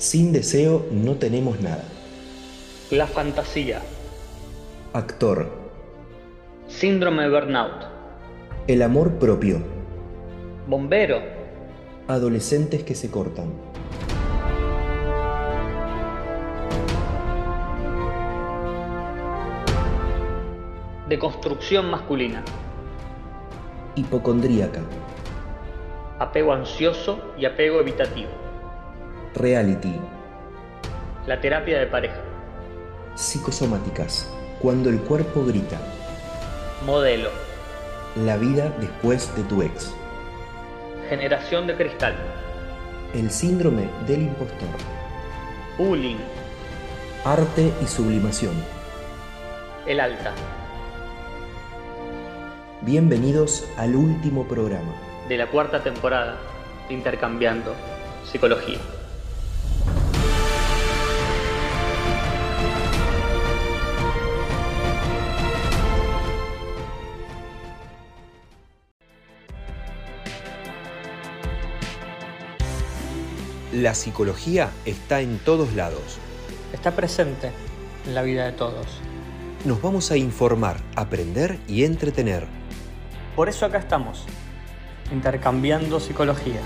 Sin deseo no tenemos nada. La fantasía. Actor. Síndrome de burnout. El amor propio. Bombero. Adolescentes que se cortan. De construcción masculina. Hipocondríaca. Apego ansioso y apego evitativo. Reality. La terapia de pareja. Psicosomáticas. Cuando el cuerpo grita. Modelo. La vida después de tu ex. Generación de cristal. El síndrome del impostor. Bullying. Arte y sublimación. El alta. Bienvenidos al último programa. De la cuarta temporada. Intercambiando psicología. La psicología está en todos lados. Está presente en la vida de todos. Nos vamos a informar, aprender y entretener. Por eso acá estamos, intercambiando psicología.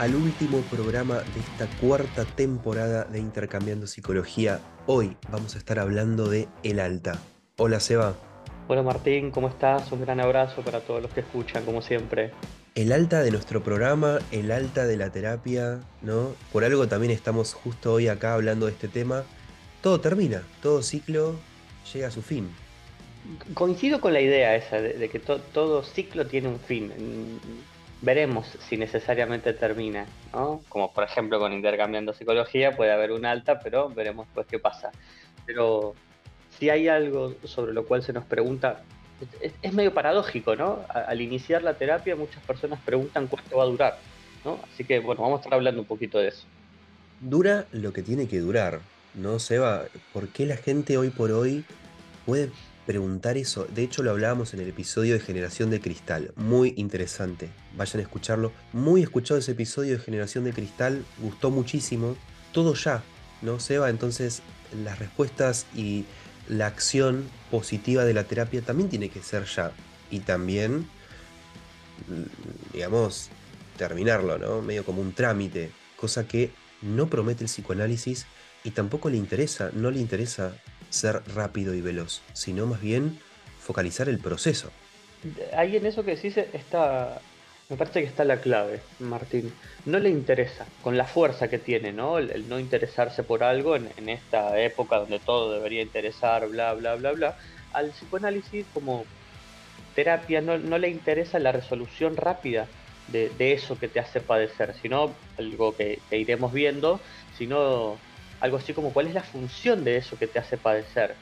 Al último programa de esta cuarta temporada de Intercambiando Psicología. Hoy vamos a estar hablando de El Alta. Hola Seba. Hola Martín, ¿cómo estás? Un gran abrazo para todos los que escuchan, como siempre. El alta de nuestro programa, el alta de la terapia, ¿no? Por algo también estamos justo hoy acá hablando de este tema. Todo termina, todo ciclo llega a su fin. Coincido con la idea esa de, de que to- todo ciclo tiene un fin. Veremos si necesariamente termina, ¿no? Como por ejemplo con intercambiando psicología puede haber un alta, pero veremos pues qué pasa. Pero si hay algo sobre lo cual se nos pregunta, es, es medio paradójico, ¿no? Al iniciar la terapia muchas personas preguntan cuánto va a durar, ¿no? Así que bueno, vamos a estar hablando un poquito de eso. Dura lo que tiene que durar, ¿no, Seba? ¿Por qué la gente hoy por hoy puede preguntar eso? De hecho, lo hablábamos en el episodio de Generación de Cristal. Muy interesante. Vayan a escucharlo. Muy escuchado ese episodio de Generación de Cristal. Gustó muchísimo. Todo ya, ¿no, Seba? Entonces, las respuestas y la acción positiva de la terapia también tiene que ser ya. Y también, digamos, terminarlo, ¿no? Medio como un trámite. Cosa que no promete el psicoanálisis y tampoco le interesa, no le interesa ser rápido y veloz, sino más bien focalizar el proceso. Ahí en eso que decís está, me parece que está la clave, Martín. No le interesa, con la fuerza que tiene, ¿no? El, no interesarse por algo en, esta época donde todo debería interesar, bla, bla, bla, bla. Al psicoanálisis como terapia no, le interesa la resolución rápida de, de eso que te hace padecer, sino algo que, que iremos viendo, sino algo así como cuál es la función de eso que te hace padecer,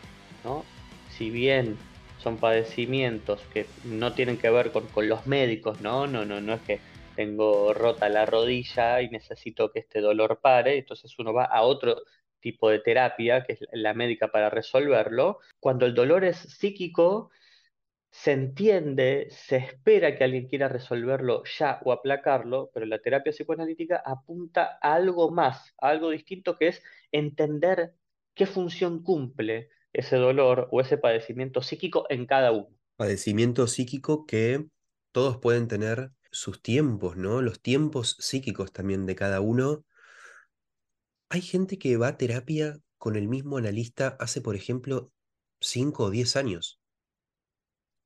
¿no? Si bien son padecimientos que no tienen que ver con, con los médicos, ¿no? No, no, no es que tengo rota la rodilla y necesito que este dolor pare, entonces uno va a otro tipo de terapia, que es la médica para resolverlo. Cuando el dolor es psíquico, se entiende, se espera que alguien quiera resolverlo ya o aplacarlo, pero la terapia psicoanalítica apunta a algo más, a algo distinto que es entender qué función cumple ese dolor o ese padecimiento psíquico en cada uno. Padecimiento psíquico que todos pueden tener sus tiempos, ¿no? Los tiempos psíquicos también de cada uno. Hay gente que va a terapia con el mismo analista hace, por ejemplo, 5 o 10 años.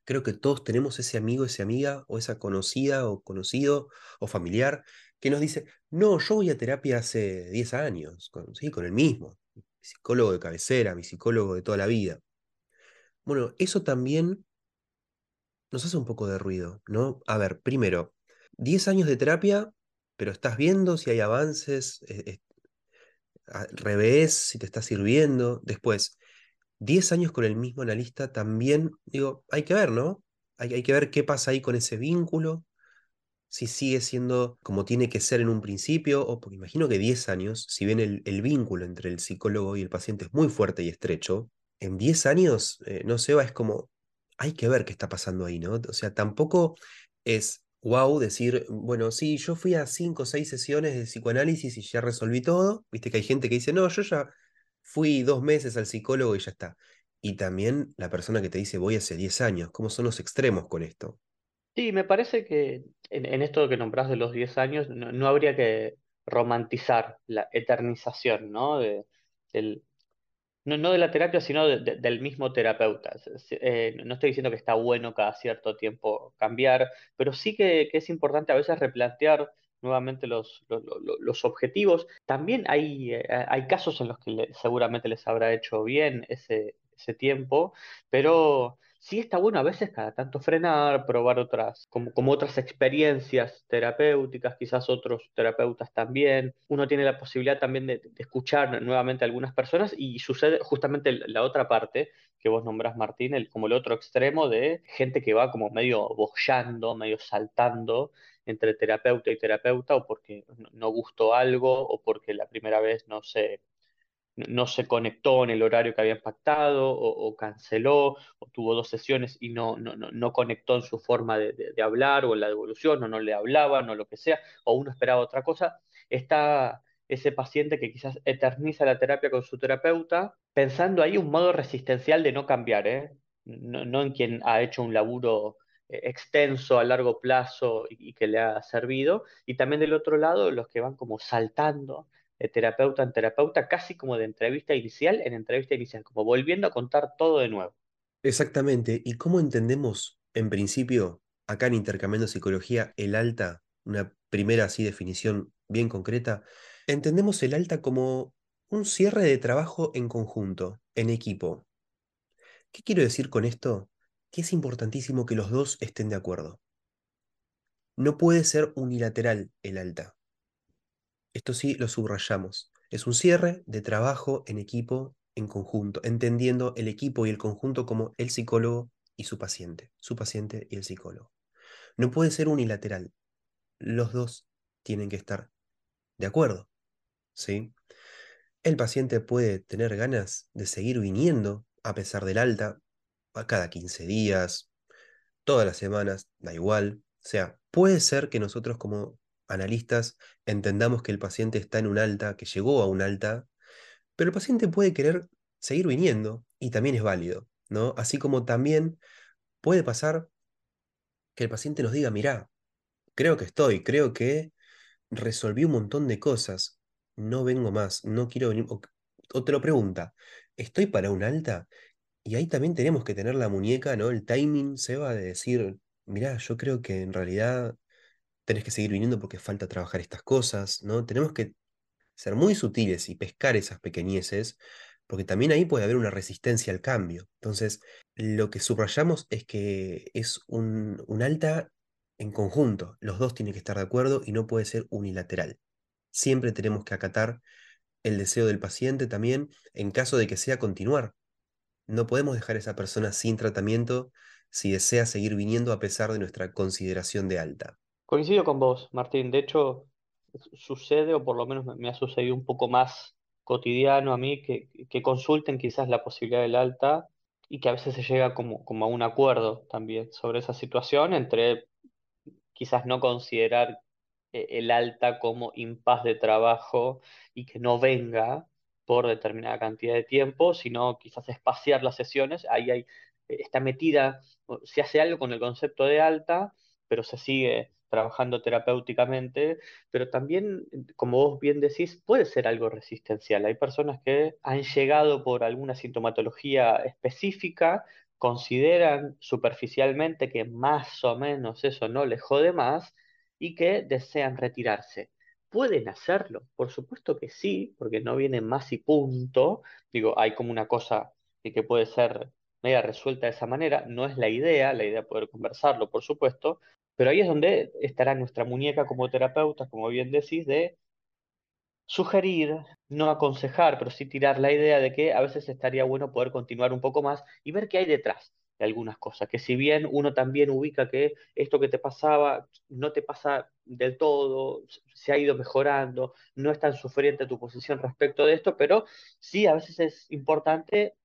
Creo que todos tenemos ese amigo, esa amiga, o esa conocida o conocido o familiar que nos dice, no, yo voy a terapia hace 10 años, con, sí, con el mismo. psicólogo de cabecera, mi psicólogo de toda la vida. Bueno, eso también nos hace un poco de ruido, ¿no? A ver, primero, 10 años de terapia, pero estás viendo si hay avances, eh, eh, revés, si te está sirviendo. Después, 10 años con el mismo analista también, digo, hay que ver, ¿no? Hay, que ver qué pasa ahí con ese vínculo, si sigue siendo como tiene que ser en un principio, o porque imagino que 10 años, si bien el, el vínculo entre el psicólogo y el paciente es muy fuerte y estrecho, en 10 años, eh, no sé, es como, hay que ver qué está pasando ahí, ¿no? O sea, tampoco es wow decir, bueno, sí, yo fui a 5 o 6 sesiones de psicoanálisis y ya resolví todo. Viste que hay gente que dice, no, yo ya fui dos meses al psicólogo y ya está. Y también la persona que te dice, voy hace 10 años, ¿cómo son los extremos con esto? Sí, me parece que en, esto que nombrás de los 10 años, no, habría que romantizar la eternización, ¿no? De, del, no, no de la terapia, sino de- de- del mismo terapeuta. Eh, no estoy diciendo que está bueno cada cierto tiempo cambiar, pero sí que es importante a veces replantear nuevamente los, los, los- objetivos. También hay, eh, hay casos en los que seguramente les habrá hecho bien ese, ese tiempo, pero sí está bueno a veces cada tanto frenar, probar otras, como, como otras experiencias terapéuticas, quizás otros terapeutas también. Uno tiene la posibilidad también de, escuchar nuevamente a algunas personas y sucede justamente la otra parte que vos nombrás, Martín, el, como el otro extremo de gente que va como medio boyando, medio saltando entre terapeuta y terapeuta, o porque no gustó algo, o porque la primera vez no se no se conectó en el horario que habían pactado o, canceló o tuvo dos sesiones y no, no, no, conectó en su forma de, de- hablar o en la devolución o no le hablaban o lo que sea, o uno esperaba otra cosa, está ese paciente que quizás eterniza la terapia con su terapeuta, pensando ahí un modo resistencial de no cambiar, ¿eh? No, no en quien ha hecho un laburo extenso a largo plazo y, y que le ha servido, y también del otro lado los que van como saltando de terapeuta en terapeuta, casi como de entrevista inicial en entrevista inicial, como volviendo a contar todo de nuevo. Exactamente. ¿Y cómo entendemos, en principio, acá en Intercambiando Psicología, el alta, una primera así definición bien concreta? Entendemos el alta como un cierre de trabajo en conjunto, en equipo. ¿Qué quiero decir con esto? Que es importantísimo que los dos estén de acuerdo. No puede ser unilateral el alta. Esto sí lo subrayamos. Es un cierre de trabajo en equipo, en conjunto, entendiendo el equipo y el conjunto como el psicólogo y su paciente, su paciente y el psicólogo. No puede ser unilateral. Los dos tienen que estar de acuerdo, ¿sí? El paciente puede tener ganas de seguir viniendo a pesar del alta, a cada 15 días, todas las semanas, da igual. O sea, puede ser que nosotros como analistas entendamos que el paciente está en un alta, que llegó a un alta, pero el paciente puede querer seguir viniendo y también es válido, ¿no? Así como también puede pasar que el paciente nos diga, mirá, creo que estoy, creo que resolví un montón de cosas, no vengo más, no quiero venir, o, o te lo pregunta, ¿estoy para un alta? Y ahí también tenemos que tener la muñeca, ¿no? El timing, Seba, de decir, mirá, yo creo que en realidad tenés que seguir viniendo porque falta trabajar estas cosas, ¿no? Tenemos que ser muy sutiles y pescar esas pequeñeces, porque también ahí puede haber una resistencia al cambio. Entonces, lo que subrayamos es que es un, un alta en conjunto, los dos tienen que estar de acuerdo y no puede ser unilateral. Siempre tenemos que acatar el deseo del paciente también en caso de que sea continuar. No podemos dejar a esa persona sin tratamiento si desea seguir viniendo a pesar de nuestra consideración de alta. Coincido con vos, Martín. De hecho, su- sucede, o por lo menos me, ha sucedido un poco más cotidiano a mí, que, que consulten quizás la posibilidad del alta y que a veces se llega como, como a un acuerdo también sobre esa situación entre quizás no considerar eh, el alta como impas de trabajo y que no venga por determinada cantidad de tiempo, sino quizás espaciar las sesiones. Ahí hay, eh, está metida, se hace algo con el concepto de alta, pero se sigue trabajando terapéuticamente, pero también, como vos bien decís, puede ser algo resistencial. Hay personas que han llegado por alguna sintomatología específica consideran superficialmente que más o menos eso no les jode más y que desean retirarse. Pueden hacerlo. Por supuesto que sí, porque no viene más y punto. Digo, hay como una cosa que puede ser media resuelta de esa manera. No es la idea, la idea es poder conversarlo, por supuesto, pero ahí es donde estará nuestra muñeca como terapeuta, como bien decís, de sugerir, no aconsejar, pero sí tirar la idea de que a veces estaría bueno poder continuar un poco más y ver qué hay detrás algunas cosas, que si bien uno también ubica que esto que te pasaba no te pasa del todo, se ha ido mejorando, no es tan sufriente tu posición respecto de esto, pero sí a veces es importante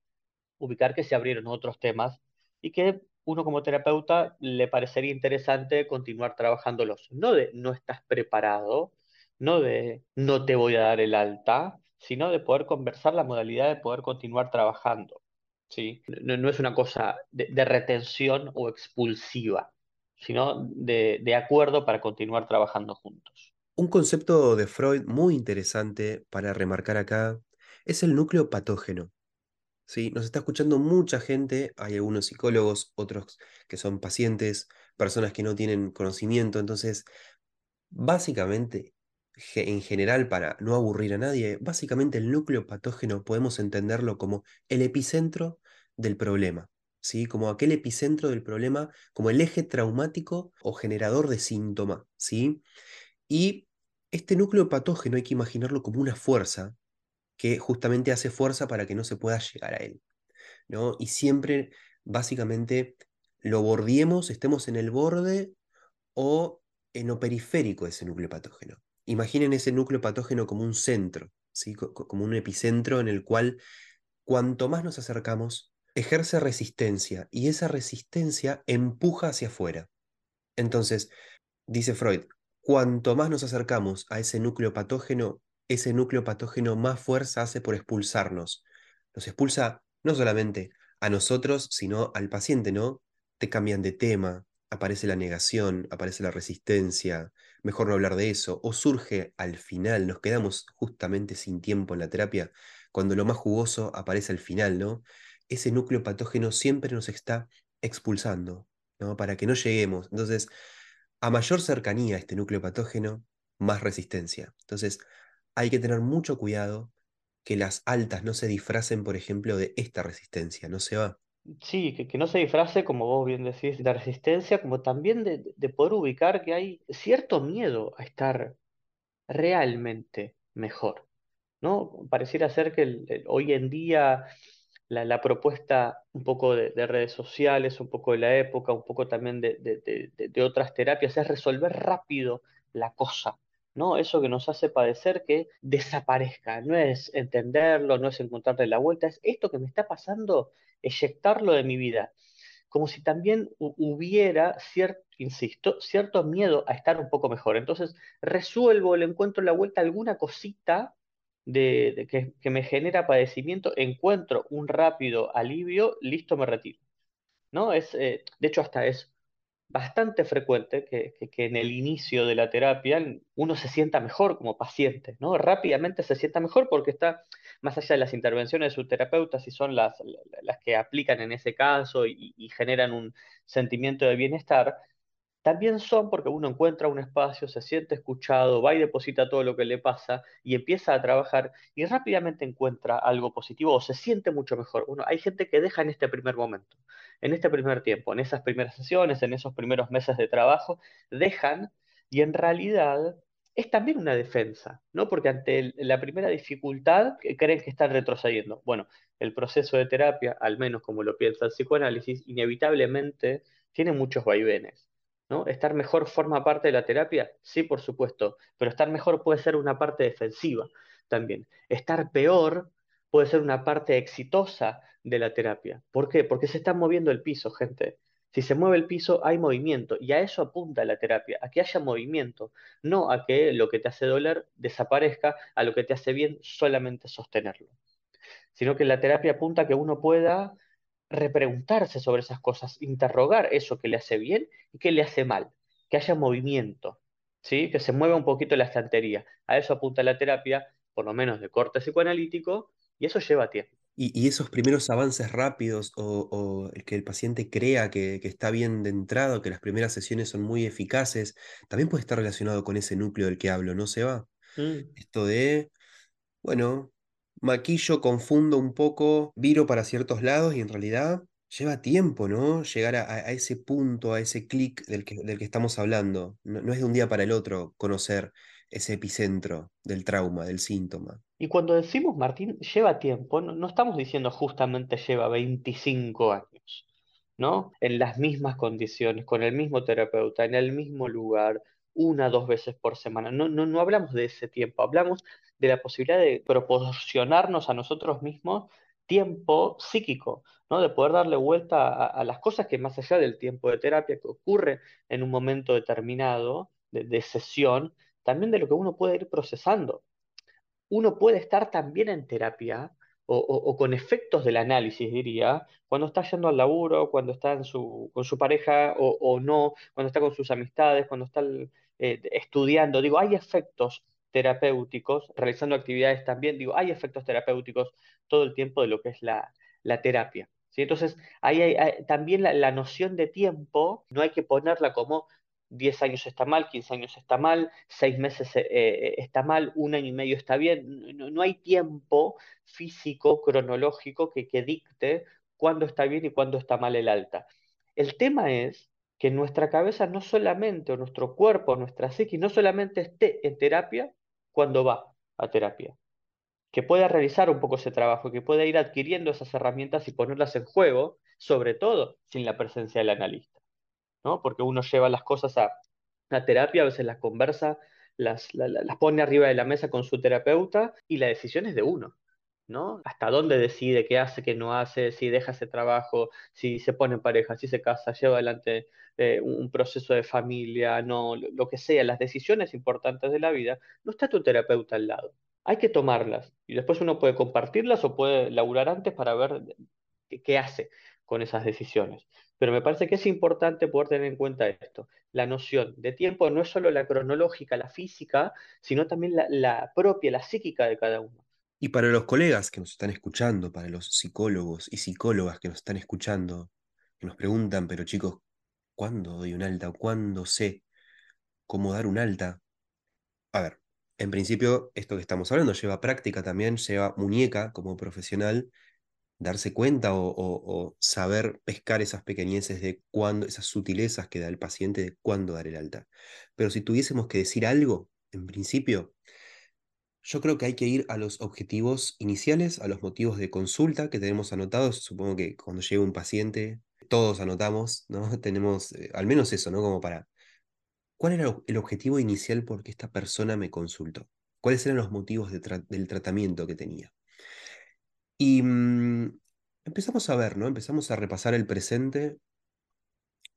ubicar que se abrieron otros temas y que uno como terapeuta le parecería interesante continuar trabajándolos. No de no estás preparado, no de no te voy a dar el alta, sino de poder conversar la modalidad de poder continuar trabajando. ¿Sí? No, es una cosa de, de retención o expulsiva, sino de, de acuerdo para continuar trabajando juntos. Un concepto de Freud muy interesante para remarcar acá es el núcleo patógeno. ¿sí? Nos está escuchando mucha gente, hay algunos psicólogos, otros que son pacientes, personas que no tienen conocimiento, entonces, básicamente, en general, para no aburrir a nadie, básicamente el núcleo patógeno podemos entenderlo como el epicentro del problema, ¿sí? Como aquel epicentro del problema, como el eje traumático o generador de síntoma, ¿sí? Y este núcleo patógeno hay que imaginarlo como una fuerza que justamente hace fuerza para que no se pueda llegar a él, ¿no? Y siempre, básicamente, lo bordiemos, estemos en el borde o en lo periférico de ese núcleo patógeno. Imaginen ese núcleo patógeno como un centro, ¿sí? como un epicentro en el cual cuanto más nos acercamos, ejerce resistencia y esa resistencia empuja hacia afuera. Entonces, dice Freud, cuanto más nos acercamos a ese núcleo patógeno, ese núcleo patógeno más fuerza hace por expulsarnos. Nos expulsa no solamente a nosotros, sino al paciente, ¿no? Te cambian de tema, aparece la negación, aparece la resistencia, mejor no hablar de eso, o surge al final, nos quedamos justamente sin tiempo en la terapia, cuando lo más jugoso aparece al final, ¿no? Ese núcleo patógeno siempre nos está expulsando, ¿no? Para que no lleguemos. Entonces, a mayor cercanía a este núcleo patógeno, más resistencia. Entonces, hay que tener mucho cuidado que las altas no se disfracen, por ejemplo, de esta resistencia, ¿no se va? Sí, que, que no se disfrace, como vos bien decís, de resistencia, como también de, de poder ubicar que hay cierto miedo a estar realmente mejor, ¿no? Pareciera ser que hoy en día la, la propuesta un poco de, de redes sociales, un poco de la época, un poco también de, de- de- de- de otras terapias, es resolver rápido la cosa, ¿no? Eso que nos hace padecer que desaparezca, no es entenderlo, no es encontrarle la vuelta, es esto que me está pasando, eyectarlo de mi vida como si también hu- hubiera cierto, insisto, miedo a estar un poco mejor. Entonces, resuelvo, le encuentro la vuelta alguna cosita de, de que, que me genera padecimiento, encuentro un rápido alivio, listo, me retiro. ¿No? Es, eh, de hecho, hasta es bastante frecuente que, que- en el inicio de la terapia uno se sienta mejor como paciente, ¿no? Rápidamente se sienta mejor porque está, más allá de las intervenciones de su terapeuta, si son las, las que aplican en ese caso y generan un sentimiento de bienestar, también son porque uno encuentra un espacio, se siente escuchado, va y deposita todo lo que le pasa y empieza a trabajar y rápidamente encuentra algo positivo o se siente mucho mejor. Uno, hay gente que deja en este primer momento, en este primer tiempo, en esas primeras sesiones, en esos primeros meses de trabajo, dejan y en realidad es también una defensa, ¿no? Porque ante la primera dificultad que creen que están retrocediendo. Bueno, el proceso de terapia, al menos como lo piensa el psicoanálisis, inevitablemente tiene muchos vaivenes. ¿Estar mejor forma parte de la terapia? Sí, por supuesto, pero estar mejor puede ser una parte defensiva también. Estar peor puede ser una parte exitosa de la terapia. ¿Por qué? Porque se está moviendo el piso, gente. Si se mueve el piso, hay movimiento y a eso apunta la terapia, a que haya movimiento, no a que lo que te hace doler desaparezca, a lo que te hace bien solamente sostenerlo sino que la terapia apunta a que uno pueda repreguntarse sobre esas cosas, interrogar eso que le hace bien y que le hace mal, que haya movimiento, ¿sí? Que se mueva un poquito la estantería. A eso apunta la terapia, por lo menos de corte psicoanalítico, y eso lleva tiempo. Y, y esos primeros avances rápidos o, o el que el paciente crea que, que está bien de entrada, que las primeras sesiones son muy eficaces, también puede estar relacionado con ese núcleo del que hablo, ¿no se va? Mm. Esto de, bueno, maquillo, confundo un poco, viro para ciertos lados y en realidad lleva tiempo, ¿no? Llegar a, ese punto, a ese clic del que, estamos hablando. No, no es de un día para el otro conocer ese epicentro del trauma, del síntoma. Y cuando decimos, Martín, lleva tiempo, no, no estamos diciendo justamente lleva 25 años, ¿no? En las mismas condiciones, con el mismo terapeuta, en el mismo lugar, una, dos veces por semana. No, no, no hablamos de ese tiempo, hablamos de la posibilidad de proporcionarnos a nosotros mismos tiempo psíquico, ¿no? De poder darle vuelta a, las cosas que más allá del tiempo de terapia que ocurre en un momento determinado de, sesión, también de lo que uno puede ir procesando uno puede estar también en terapia o, o- o con efectos del análisis, diría, cuando está yendo al laburo, cuando está en su, con su pareja o, o no, cuando está con sus amistades, cuando está eh, estudiando. Digo, hay efectos terapéuticos, realizando actividades también, digo, hay efectos terapéuticos todo el tiempo de lo que es la, la terapia. ¿sí? Entonces, ahí hay, también la, la noción de tiempo no hay que ponerla como 10 años está mal, 15 años está mal, 6 meses eh, eh, está mal, un año y medio está bien. No, no hay tiempo físico, cronológico que, que dicte cuándo está bien y cuándo está mal el alta. El tema es que nuestra cabeza no solamente, o nuestro cuerpo, nuestra psique, no solamente esté en terapia cuando va a terapia, que pueda realizar un poco ese trabajo, que pueda ir adquiriendo esas herramientas y ponerlas en juego, sobre todo sin la presencia del analista. ¿no? Porque uno lleva las cosas a la terapia, a veces las conversa, las, la- la- las pone arriba de la mesa con su terapeuta y la decisión es de uno, ¿no? Hasta dónde decide, qué hace, qué no hace, si deja ese trabajo, si se pone en pareja, si se casa, lleva adelante eh, un proceso de familia, no, lo, que sea, las decisiones importantes de la vida, no está tu terapeuta al lado. Hay que tomarlas y después uno puede compartirlas o puede laburar antes para ver qué, hace con esas decisiones. Pero me parece que es importante poder tener en cuenta esto. La noción de tiempo no es solo la cronológica, la física, sino también la propia, la psíquica de cada uno. Y para los colegas que nos están escuchando, para los psicólogos y psicólogas que nos están escuchando, que nos preguntan, pero chicos, ¿cuándo doy un alta cuándo sé cómo dar un alta? A ver, en principio, esto que estamos hablando lleva práctica también, lleva muñeca como profesional, darse cuenta o, o- o saber pescar esas pequeñeces de cuándo, esas sutilezas que da el paciente de cuándo dar el alta. Pero si tuviésemos que decir algo, en principio, yo creo que hay que ir a los objetivos iniciales, a los motivos de consulta que tenemos anotados. Supongo que cuando llega un paciente, todos anotamos, ¿no? Tenemos eh, al menos eso, ¿no? Como para, ¿cuál era el objetivo inicial por qué esta persona me consultó? ¿Cuáles eran los motivos del tratamiento que tenía? Y mm, empezamos a ver, ¿no? Empezamos a repasar el presente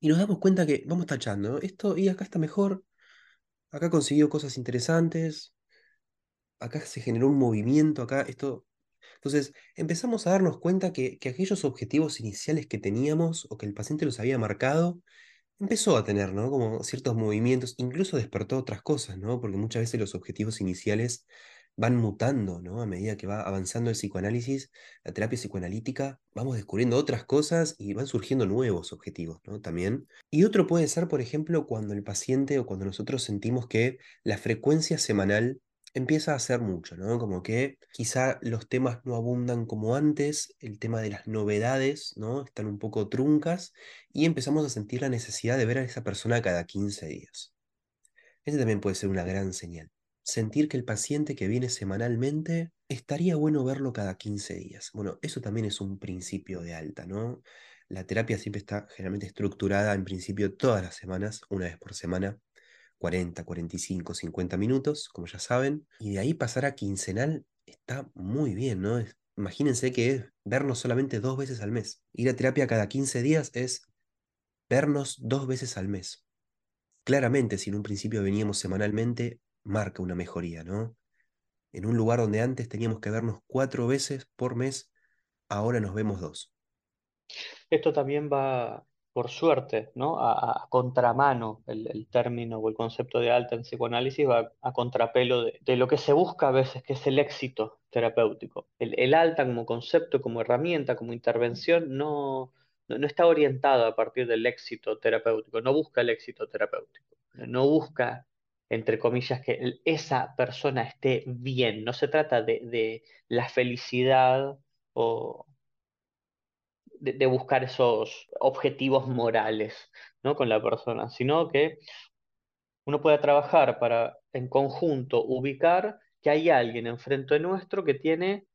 y nos damos cuenta que vamos tachando. Esto y acá está mejor, acá consiguió cosas interesantes, acá se generó un movimiento, acá esto Entonces, empezamos a darnos cuenta que, que aquellos objetivos iniciales que teníamos o que el paciente los había marcado, empezó a tener, ¿no? Como ciertos movimientos, incluso despertó otras cosas, ¿no? Porque muchas veces los objetivos iniciales van mutando, ¿no? A medida que va avanzando el psicoanálisis, la terapia psicoanalítica, vamos descubriendo otras cosas y van surgiendo nuevos objetivos, ¿no? También. Y otro puede ser, por ejemplo, cuando el paciente o cuando nosotros sentimos que la frecuencia semanal empieza a hacer mucho, ¿no? Como que quizá los temas no abundan como antes, el tema de las novedades, ¿no? Están un poco truncas y empezamos a sentir la necesidad de ver a esa persona cada 15 días. Ese también puede ser una gran señal. Sentir que el paciente que viene semanalmente estaría bueno verlo cada 15 días. Bueno, eso también es un principio de alta, ¿no? La terapia siempre está generalmente estructurada en principio todas las semanas, una vez por semana, 40, 45, 50 minutos, como ya saben, y de ahí pasar a quincenal está muy bien, ¿no? Es- imagínense que es vernos solamente dos veces al mes. Ir a terapia cada 15 días es vernos dos veces al mes. Claramente, si en un principio veníamos semanalmente, marca una mejoría, ¿no? En un lugar donde antes teníamos que vernos cuatro veces por mes, ahora nos vemos dos. Esto también va, por suerte, ¿no? A, contramano, el, término o el concepto de alta en psicoanálisis va a contrapelo de, lo que se busca a veces, que es el éxito terapéutico. El, alta como concepto, como herramienta, como intervención, no, no, está orientado a partir del éxito terapéutico, no busca el éxito terapéutico, no busca entre comillas, que esa persona esté bien. No se trata de la felicidad o de, buscar esos objetivos morales ¿no? con la persona, sino que uno puede trabajar para en conjunto ubicar que hay alguien enfrente nuestro que tiene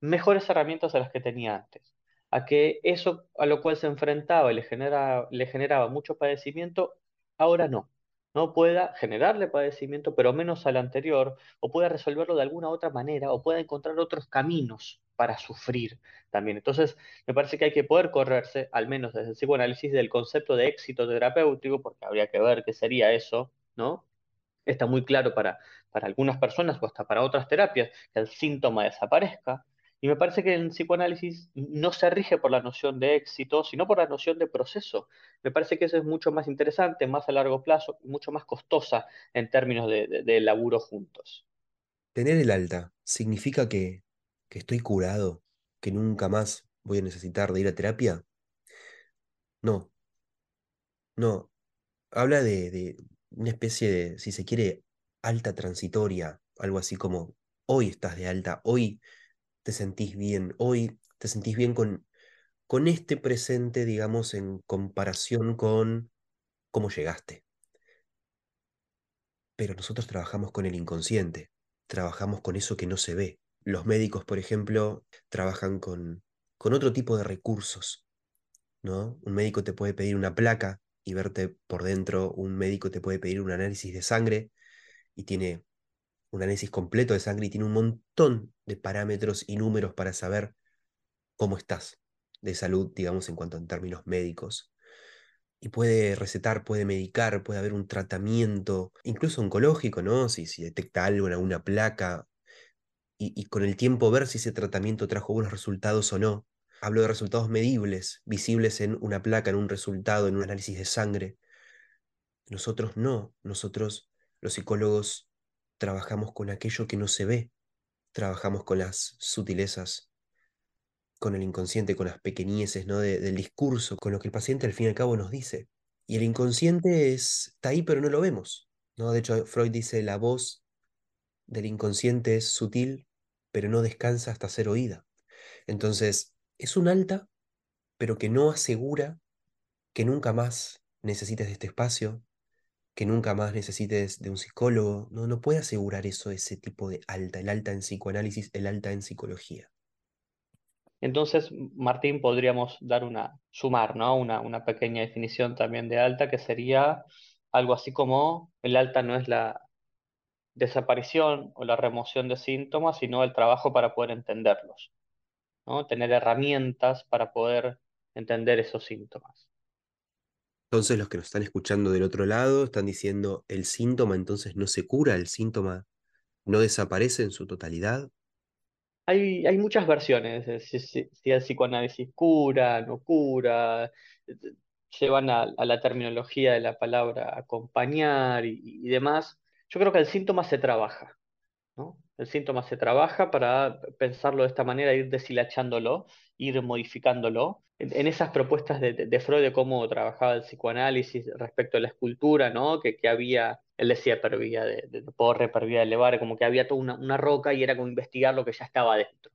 mejores herramientas a las que tenía antes, a que eso a lo cual se enfrentaba y le, genera, le generaba mucho padecimiento, ahora no. No pueda generarle padecimiento, pero menos al anterior, o pueda resolverlo de alguna otra manera, o pueda encontrar otros caminos para sufrir también. Entonces, me parece que hay que poder correrse, al menos desde el psicoanálisis, del concepto de éxito terapéutico, porque habría que ver qué sería eso, ¿no? Está muy claro para, para algunas personas o hasta para otras terapias que el síntoma desaparezca, y me parece que el psicoanálisis no se rige por la noción de éxito, sino por la noción de proceso. Me parece que eso es mucho más interesante, más a largo plazo, mucho más costosa en términos de, de, laburo juntos. Tener el alta significa que, que estoy curado, que nunca más voy a necesitar de ir a terapia. No, no. Habla de una especie de, si se quiere, alta transitoria, algo así como hoy estás de alta, hoy te sentís bien, hoy te sentís bien con, con este presente, digamos, en comparación con cómo llegaste. Pero nosotros trabajamos con el inconsciente, trabajamos con eso que no se ve. Los médicos, por ejemplo, trabajan con, con otro tipo de recursos, ¿no? Un médico te puede pedir una placa y verte por dentro, un médico te puede pedir un análisis de sangre y tiene un análisis completo de sangre y tiene un montón de parámetros y números para saber cómo estás de salud, digamos, en cuanto a términos médicos. Y puede recetar, puede medicar, puede haber un tratamiento, incluso oncológico, ¿no? Si, si detecta algo en alguna placa y, y con el tiempo ver si ese tratamiento trajo buenos resultados o no. Hablo de resultados medibles, visibles en una placa, en un resultado, en un análisis de sangre. Nosotros no, nosotros los psicólogos trabajamos con aquello que no se ve, trabajamos con las sutilezas, con el inconsciente, con las pequeñeces ¿no? De, del discurso, con lo que el paciente al fin y al cabo nos dice. Y el inconsciente es, está ahí, pero no lo vemos. ¿no? De hecho, Freud dice, la voz del inconsciente es sutil, pero no descansa hasta ser oída. Entonces, es un alta, pero que no asegura que nunca más necesites de este espacio, que nunca más necesites de un psicólogo. No, no puede asegurar eso, ese tipo de alta, el alta en psicoanálisis, el alta en psicología. Entonces, Martín, podríamos dar una, sumar, ¿no? Una, una pequeña definición también de alta, que sería algo así como el alta no es la desaparición o la remoción de síntomas, sino el trabajo para poder entenderlos, ¿no? Tener herramientas para poder entender esos síntomas. Entonces los que nos están escuchando del otro lado están diciendo, el síntoma entonces no se cura, el síntoma no desaparece en su totalidad. Hay, hay muchas versiones, si, si, el psicoanálisis cura, no cura, llevan a, a, la terminología de la palabra acompañar y, y demás. Yo creo que el síntoma se trabaja, ¿no? El síntoma se trabaja para pensarlo de esta manera, ir deshilachándolo, ir modificándolo. En, esas propuestas de, de, de, Freud de cómo trabajaba el psicoanálisis respecto a la escultura, ¿no? que, que había, él decía pervía de, de, porre, pervía de elevar, como que había toda una, una roca y era como investigar lo que ya estaba dentro.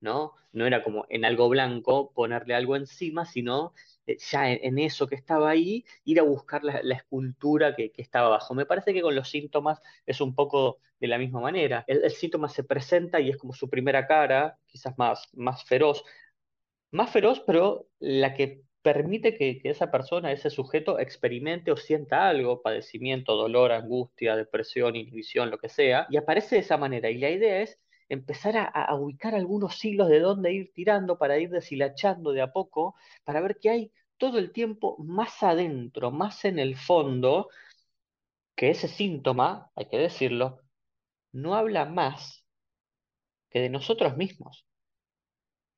¿no? No era como en algo blanco ponerle algo encima, sino ya en, eso que estaba ahí, ir a buscar la, escultura que, estaba abajo. Me parece que con los síntomas es un poco de la misma manera. El, el, síntoma se presenta y es como su primera cara, quizás más, más feroz, más feroz, pero la que permite que, que, esa persona, ese sujeto, experimente o sienta algo, padecimiento, dolor, angustia, depresión, inhibición, lo que sea, y aparece de esa manera. Y la idea es empezar a, ubicar algunos hilos de dónde ir tirando para ir deshilachando de a poco, para ver que hay todo el tiempo más adentro, más en el fondo, que ese síntoma, hay que decirlo, no habla más que de nosotros mismos.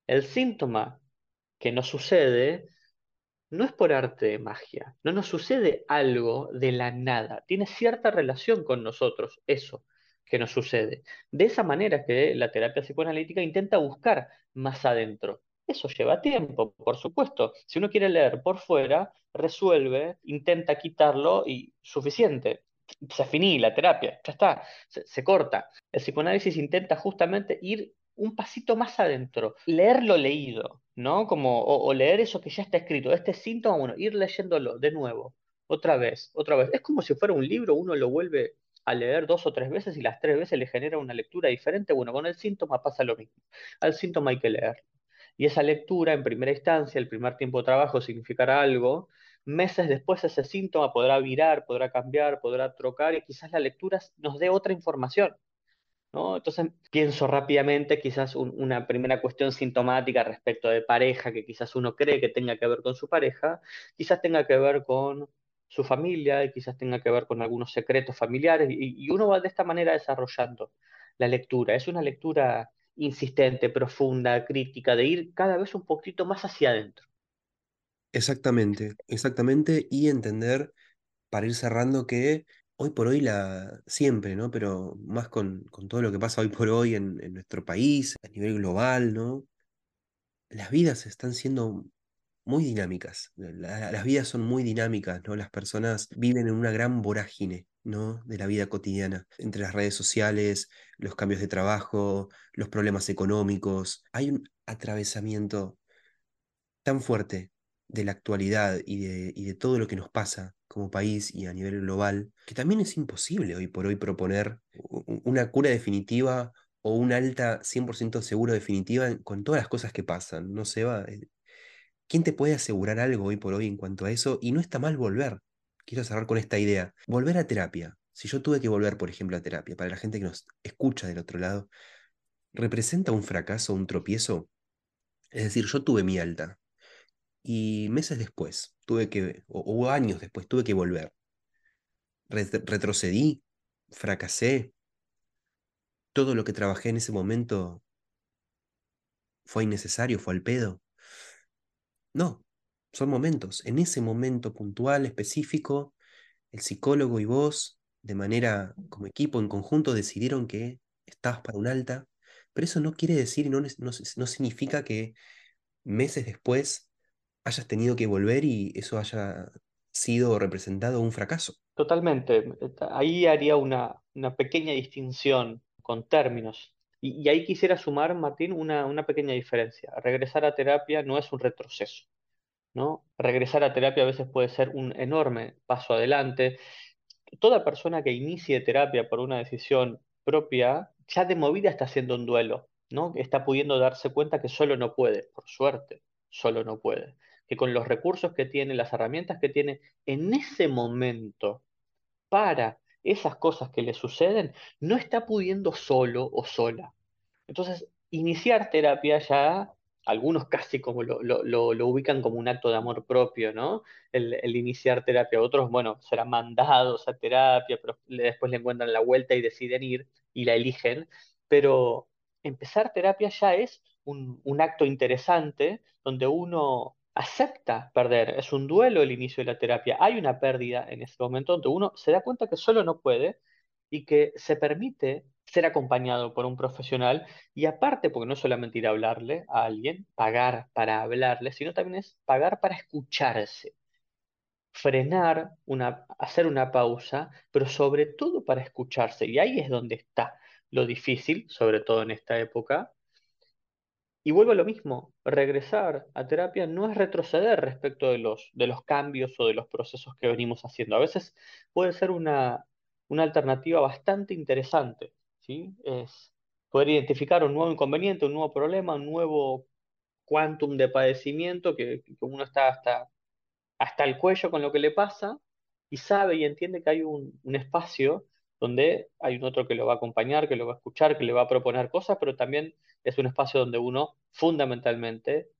El síntoma que nos sucede no es por arte de magia, no nos sucede algo de la nada, tiene cierta relación con nosotros, eso que nos sucede. De esa manera que la terapia psicoanalítica intenta buscar más adentro. Eso lleva tiempo, por supuesto. Si uno quiere leer por fuera, resuelve, intenta quitarlo y suficiente. se finí la terapia, ya está, se, corta. El psicoanálisis intenta justamente ir un pasito más adentro, leer lo leído, ¿no? Como, o, o leer eso que ya está escrito, este síntoma, bueno, ir leyéndolo de nuevo, otra vez, otra vez. Es como si fuera un libro, uno lo vuelve a leer dos o tres veces y las tres veces le genera una lectura diferente. Bueno, con el síntoma pasa lo mismo. Al síntoma hay que leer. Y esa lectura, en primera instancia, el primer tiempo de trabajo significará algo. Meses después ese síntoma podrá virar, podrá cambiar, podrá trocar y quizás la lectura nos dé otra información. Entonces pienso rápidamente quizás un- una primera cuestión sintomática respecto de pareja, que quizás uno cree que tenga que ver con su pareja, quizás tenga que ver con su familia y quizás tenga que ver con algunos secretos familiares y, uno va de esta manera desarrollando la lectura. Es una lectura insistente, profunda, crítica, de ir cada vez un poquito más hacia adentro. Exactamente, exactamente, y entender, para ir cerrando, que hoy por hoy la, siempre, ¿no? Pero más con, con todo lo que pasa hoy por hoy en, en nuestro país, a nivel global, ¿no? Las vidas están siendo muy dinámicas, la- las vidas son muy dinámicas, ¿no? Las personas viven en una gran vorágine, ¿no? De la vida cotidiana, entre las redes sociales, los cambios de trabajo, los problemas económicos, hay un atravesamiento tan fuerte de la actualidad y de, y de todo lo que nos pasa como país y a nivel global, que también es imposible hoy por hoy proponer una cura definitiva o una alta 100% seguro definitiva con todas las cosas que pasan. No se va. ¿Quién te puede asegurar algo hoy por hoy en cuanto a eso? Y no está mal volver. Quiero cerrar con esta idea. Volver a terapia. Si yo tuve que volver, por ejemplo, a terapia, para la gente que nos escucha del otro lado, ¿representa un fracaso, un tropiezo? Es decir, yo tuve mi alta, y meses después, tuve que, o, años después, tuve que volver. Ret- retrocedí, fracasé, todo lo que trabajé en ese momento fue innecesario, fue al pedo. No, son momentos. En ese momento puntual, específico, el psicólogo y vos, de manera como equipo, en conjunto, decidieron que estabas para un alta, pero eso no quiere decir y no, no significa que meses después hayas tenido que volver y eso haya sido representado un fracaso. Totalmente. Ahí haría una, una pequeña distinción con términos. Y, ahí quisiera sumar, Martín, una, una pequeña diferencia. Regresar a terapia no es un retroceso, ¿no? Regresar a terapia a veces puede ser un enorme paso adelante. Toda persona que inicie terapia por una decisión propia, ya de movida está haciendo un duelo, ¿no? Está pudiendo darse cuenta que solo no puede, por suerte, solo no puede. Que con los recursos que tiene, las herramientas que tiene, en ese momento para esas cosas que le suceden, no está pudiendo solo o sola. Entonces, iniciar terapia ya, algunos casi como lo, lo- lo- ubican como un acto de amor propio, ¿no? El, iniciar terapia. Otros, bueno, serán mandados a terapia, pero después le encuentran la vuelta y deciden ir y la eligen. Pero empezar terapia ya es un, un acto interesante donde uno acepta perder. Es un duelo el inicio de la terapia. Hay una pérdida en ese momento donde uno se da cuenta que solo no puede y que se permite ser acompañado por un profesional y aparte, porque no es solamente ir a hablarle a alguien, pagar para hablarle, sino también es pagar para escucharse, frenar, una, hacer una pausa, pero sobre todo para escucharse. Y ahí es donde está lo difícil, sobre todo en esta época, y vuelvo a lo mismo, regresar a terapia no es retroceder respecto de los, de los cambios o de los procesos que venimos haciendo. A veces puede ser una, una alternativa bastante interesante, ¿sí? Es poder identificar un nuevo inconveniente, un nuevo problema, un nuevo quantum de padecimiento que, que uno está hasta hasta el cuello con lo que le pasa y sabe y entiende que hay un, un espacio donde hay un otro que lo va a acompañar, que lo va a escuchar, que le va a proponer cosas, pero también es un espacio donde uno fundamentalmente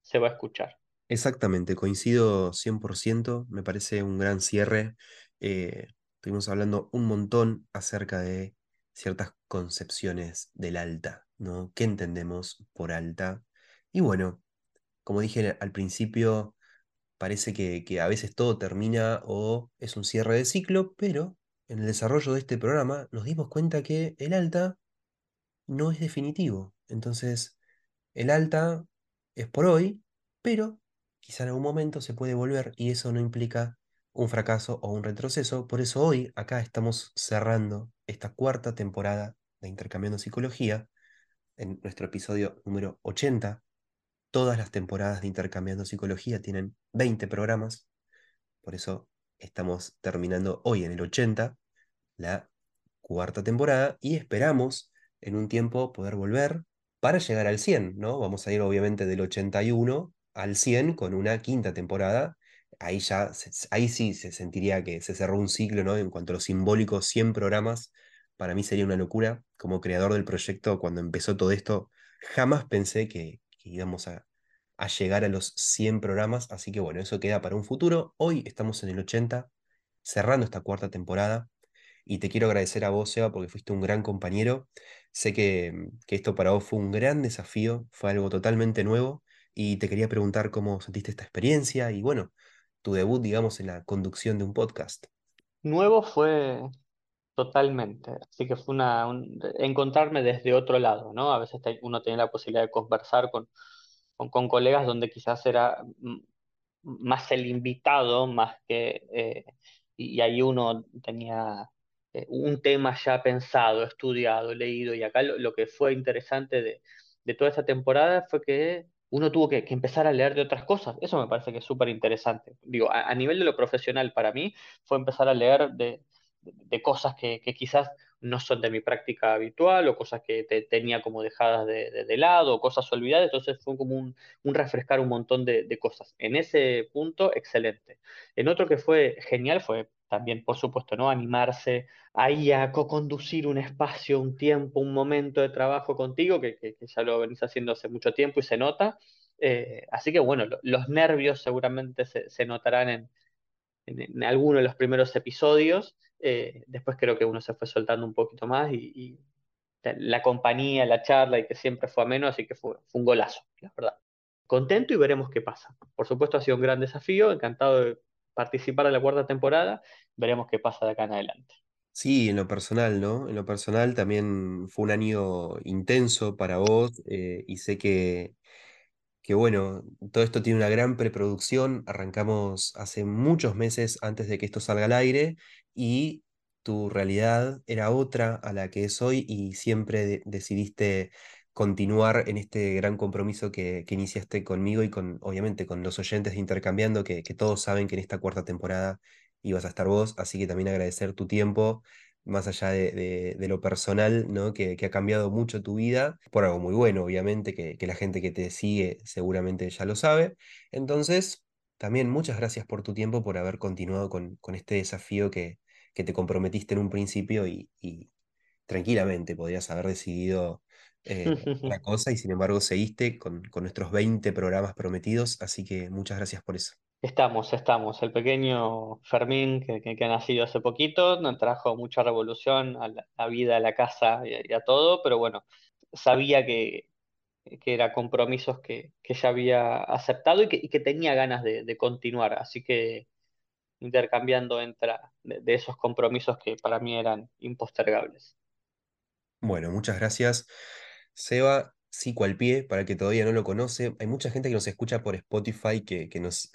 se va a escuchar. Exactamente, coincido 100%, me parece un gran cierre. Eh, estuvimos hablando un montón acerca de ciertas concepciones del alta, ¿no? ¿Qué entendemos por alta? Y bueno, como dije al principio, parece que, a veces todo termina o es un cierre de ciclo, pero en el desarrollo de este programa nos dimos cuenta que el alta no es definitivo. Entonces, el alta es por hoy, pero quizá en algún momento se puede volver y eso no implica un fracaso o un retroceso. Por eso hoy acá estamos cerrando esta cuarta temporada de Intercambiando Psicología en nuestro episodio número 80. Todas las temporadas de Intercambiando Psicología tienen 20 programas, por eso estamos terminando hoy en el 80, la cuarta temporada, y esperamos en un tiempo poder volver para llegar al 100, ¿no? Vamos a ir obviamente del 81 al 100 con una quinta temporada. Ahí ya, ahí sí se sentiría que se cerró un ciclo, ¿no? En cuanto a lo simbólico, 100 programas, para mí sería una locura. Como creador del proyecto, cuando empezó todo esto, jamás pensé que, íbamos a, llegar a los 100 programas, así que bueno, eso queda para un futuro. Hoy estamos en el 80, cerrando esta cuarta temporada, y te quiero agradecer a vos, Seba, porque fuiste un gran compañero. Sé que, que esto para vos fue un gran desafío, fue algo totalmente nuevo, y te quería preguntar cómo sentiste esta experiencia y bueno, tu debut, digamos, en la conducción de un podcast. Nuevo fue totalmente, así que fue una, un- encontrarme desde otro lado, ¿no? A veces uno tiene la posibilidad de conversar con, con, colegas donde quizás era más el invitado, más que, eh, y, ahí uno tenía eh, un tema ya pensado, estudiado, leído, y acá lo, lo que fue interesante de, de toda esta temporada fue que uno tuvo que, empezar a leer de otras cosas. Eso me parece que es súper interesante. Digo, a nivel de lo profesional para mí fue empezar a leer de, de, cosas que, que quizás no son de mi práctica habitual o cosas que te, tenía como dejadas de, de, lado o cosas olvidadas, entonces fue como un, un refrescar un montón de, de, cosas. En ese punto, excelente. En otro que fue genial fue también, por supuesto, ¿no? Animarse ahí a co-conducir un espacio, un tiempo, un momento de trabajo contigo, que, que, ya lo venís haciendo hace mucho tiempo y se nota. Eh, así que bueno, lo, los nervios seguramente se, se notarán en, en, en, alguno de los primeros episodios. Eh, después creo que uno se fue soltando un poquito más y, la compañía, la charla y que siempre fue ameno, así que fue, fue un golazo, la verdad contento y veremos qué pasa. Por supuesto ha sido un gran desafío, encantado de participar de la cuarta temporada, veremos qué pasa de acá en adelante. Sí, en lo personal, ¿no? En lo personal también fue un año intenso para vos eh, y sé que, que, bueno, todo esto tiene una gran preproducción. Arrancamos hace muchos meses antes de que esto salga al aire y tu realidad era otra a la que es hoy y siempre de decidiste continuar en este gran compromiso que, que, iniciaste conmigo y con, obviamente, con los oyentes de Intercambiando, que, que todos saben que en esta cuarta temporada ibas a estar vos, así que también agradecer tu tiempo, más allá de, de, de lo personal, ¿no? Que, que, ha cambiado mucho tu vida, por algo muy bueno, obviamente, que, que la gente que te sigue seguramente ya lo sabe. Entonces, también muchas gracias por tu tiempo, por haber continuado con, con este desafío que, que te comprometiste en un principio y, y tranquilamente podrías haber decidido eh, otra cosa y sin embargo seguiste con, con nuestros 20 programas prometidos, así que muchas gracias por eso. Estamos, estamos. El pequeño Fermín que, que, que ha nacido hace poquito nos trajo mucha revolución a la, vida, a la casa y a, todo, pero bueno, sabía que, que eran compromisos que, que ya había aceptado y que, que tenía ganas de, de, continuar, así que intercambiando entre de, esos compromisos que para mí eran impostergables. Bueno, muchas gracias. Seba, Psico al pie, para el que todavía no lo conoce, hay mucha gente que nos escucha por Spotify, que, que nos,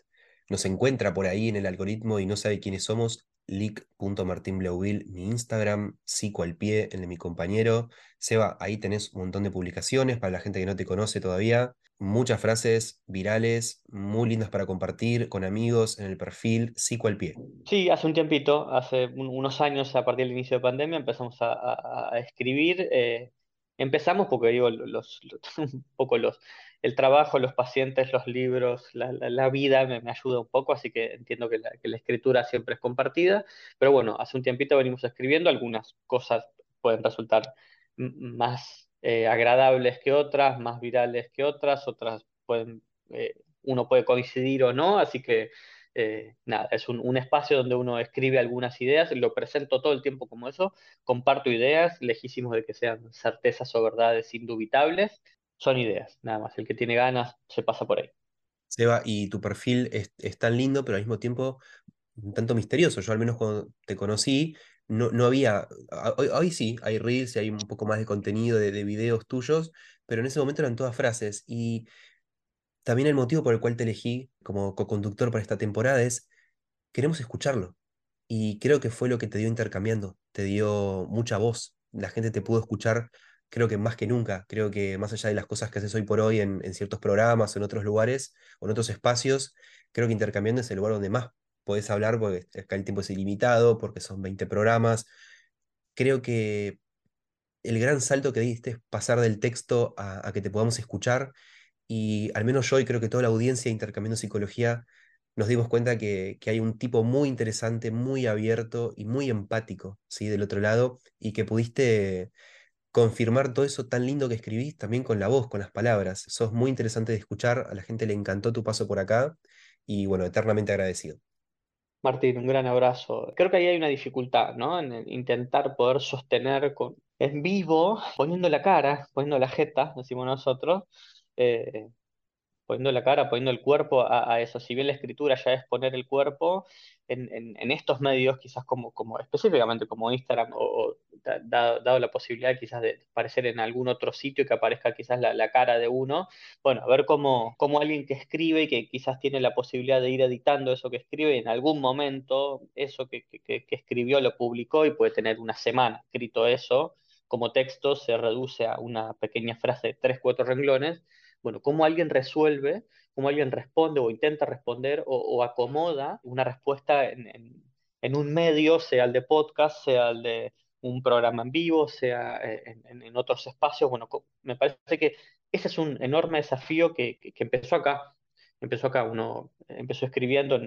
nos encuentra por ahí en el algoritmo y no sabe quiénes somos. Lick.martinblauville, mi Instagram, Psico al pie, el de mi compañero. Seba, ahí tenés un montón de publicaciones para la gente que no te conoce todavía. Muchas frases virales, muy lindas para compartir con amigos en el perfil Psico al pie. Sí, hace un tiempito, hace un, unos años, a partir del inicio de pandemia, empezamos a, escribir. Eh, empezamos porque digo, los, los, un poco los, el trabajo, los pacientes, los libros, la, la, vida me, me, ayuda un poco, así que entiendo que la, que la, escritura siempre es compartida. Pero bueno, hace un tiempito venimos escribiendo, algunas cosas pueden resultar más eh, agradables que otras, más virales que otras, otras pueden, eh, uno puede coincidir o no, así que eh, nada, es un, un, espacio donde uno escribe algunas ideas, lo presento todo el tiempo como eso, comparto ideas, lejísimos de que sean certezas o verdades indubitables, son ideas, nada más, el que tiene ganas se pasa por ahí. Seba, y tu perfil es, es tan lindo, pero al mismo tiempo un tanto misterioso. Yo al menos cuando te conocí, no, no había, hoy, sí, hay reels y hay un poco más de contenido de, de videos tuyos, pero en ese momento eran todas frases. Y también el motivo por el cual te elegí como co-conductor para esta temporada es queremos escucharlo. Y creo que fue lo que te dio intercambiando, te dio mucha voz. La gente te pudo escuchar, creo que más que nunca. Creo que más allá de las cosas que haces hoy por hoy en, ciertos programas en otros lugares o en otros espacios, creo que intercambiando es el lugar donde más podés hablar porque acá el tiempo es ilimitado, porque son 20 programas. Creo que el gran salto que diste es pasar del texto a, que te podamos escuchar y al menos yo y creo que toda la audiencia intercambiando psicología nos dimos cuenta que, que hay un tipo muy interesante, muy abierto y muy empático, ¿sí? Del otro lado, y que pudiste confirmar todo eso tan lindo que escribís también con la voz, con las palabras. Sos muy interesante de escuchar, a la gente le encantó tu paso por acá, y bueno, eternamente agradecido. Martín, un gran abrazo. Creo que ahí hay una dificultad, ¿no? En intentar poder sostener con, en vivo, poniendo la cara, poniendo la jeta, decimos nosotros, eh, poniendo la cara, poniendo el cuerpo a, a eso. Si bien la escritura ya es poner el cuerpo, en, estos medios, quizás como, específicamente como Instagram, o, o da- da- dado la posibilidad quizás de aparecer en algún otro sitio y que aparezca quizás la, cara de uno, bueno, a ver cómo, cómo alguien que escribe y que quizás tiene la posibilidad de ir editando eso que escribe y en algún momento eso que que escribió lo publicó y puede tener una semana escrito eso. Como texto se reduce a una pequeña frase de tres, cuatro renglones bueno, cómo alguien resuelve, cómo alguien responde o intenta responder o, acomoda una respuesta en, un medio, sea el de podcast, sea el de un programa en vivo, sea eh, en, otros espacios. Bueno, me parece que ese es un enorme desafío que, empezó acá. Empezó acá, uno empezó escribiendo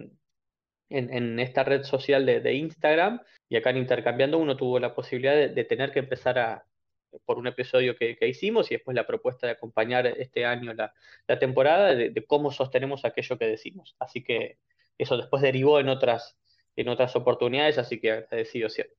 en, esta red social de, Instagram y acá Intercambiando uno tuvo la posibilidad de tener que empezar a, por un episodio que, que hicimos y después la propuesta de acompañar este año la, la temporada de, de cómo sostenemos aquello que decimos. Así que eso después derivó en otras, en otras oportunidades, así que agradecido siempre.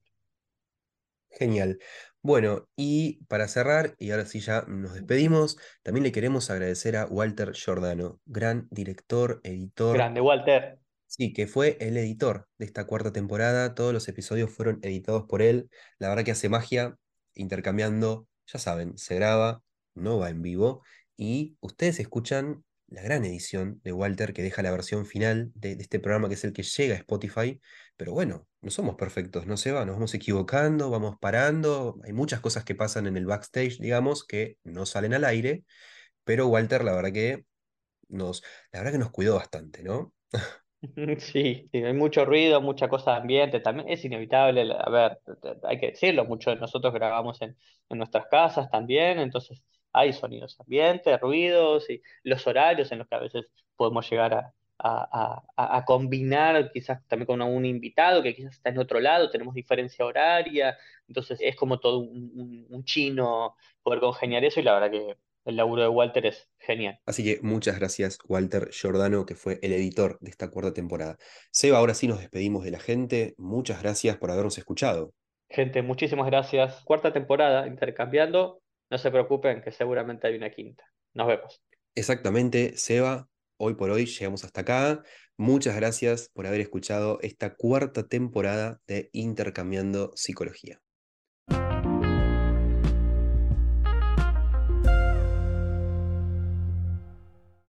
Genial. Bueno, y para cerrar, y ahora sí ya nos despedimos, también le queremos agradecer a Walter Giordano, gran director, editor Grande, Walter. Sí, que fue el editor de esta cuarta temporada. Todos los episodios fueron editados por él. La verdad que hace magia, intercambiando, ya saben, se graba, no va en vivo. Y ustedes escuchan la gran edición de Walter que deja la versión final de, este programa que es el que llega a Spotify. Pero bueno, no somos perfectos, no se va, nos vamos equivocando, vamos parando. Hay muchas cosas que pasan en el backstage, digamos, que no salen al aire. Pero Walter, la verdad que nos, la verdad que nos cuidó bastante, ¿no? Sí, hay mucho ruido, mucha cosa de ambiente, también es inevitable, a ver, hay que decirlo, muchos de nosotros grabamos en, en nuestras casas también, entonces hay sonidos ambientes, ruidos y los horarios en los que a veces podemos llegar a, a, a- a combinar quizás también con un invitado que quizás está en otro lado, tenemos diferencia horaria, entonces es como todo un, un un chino poder congeniar eso y la verdad que el laburo de Walter es genial. Así que muchas gracias, Walter Giordano, que fue el editor de esta cuarta temporada. Seba, ahora sí nos despedimos de la gente. Muchas gracias por habernos escuchado. Gente, muchísimas gracias. Cuarta temporada, intercambiando. No se preocupen, que seguramente hay una quinta. Nos vemos. Exactamente, Seba, hoy por hoy llegamos hasta acá. Muchas gracias por haber escuchado esta cuarta temporada de Intercambiando Psicología.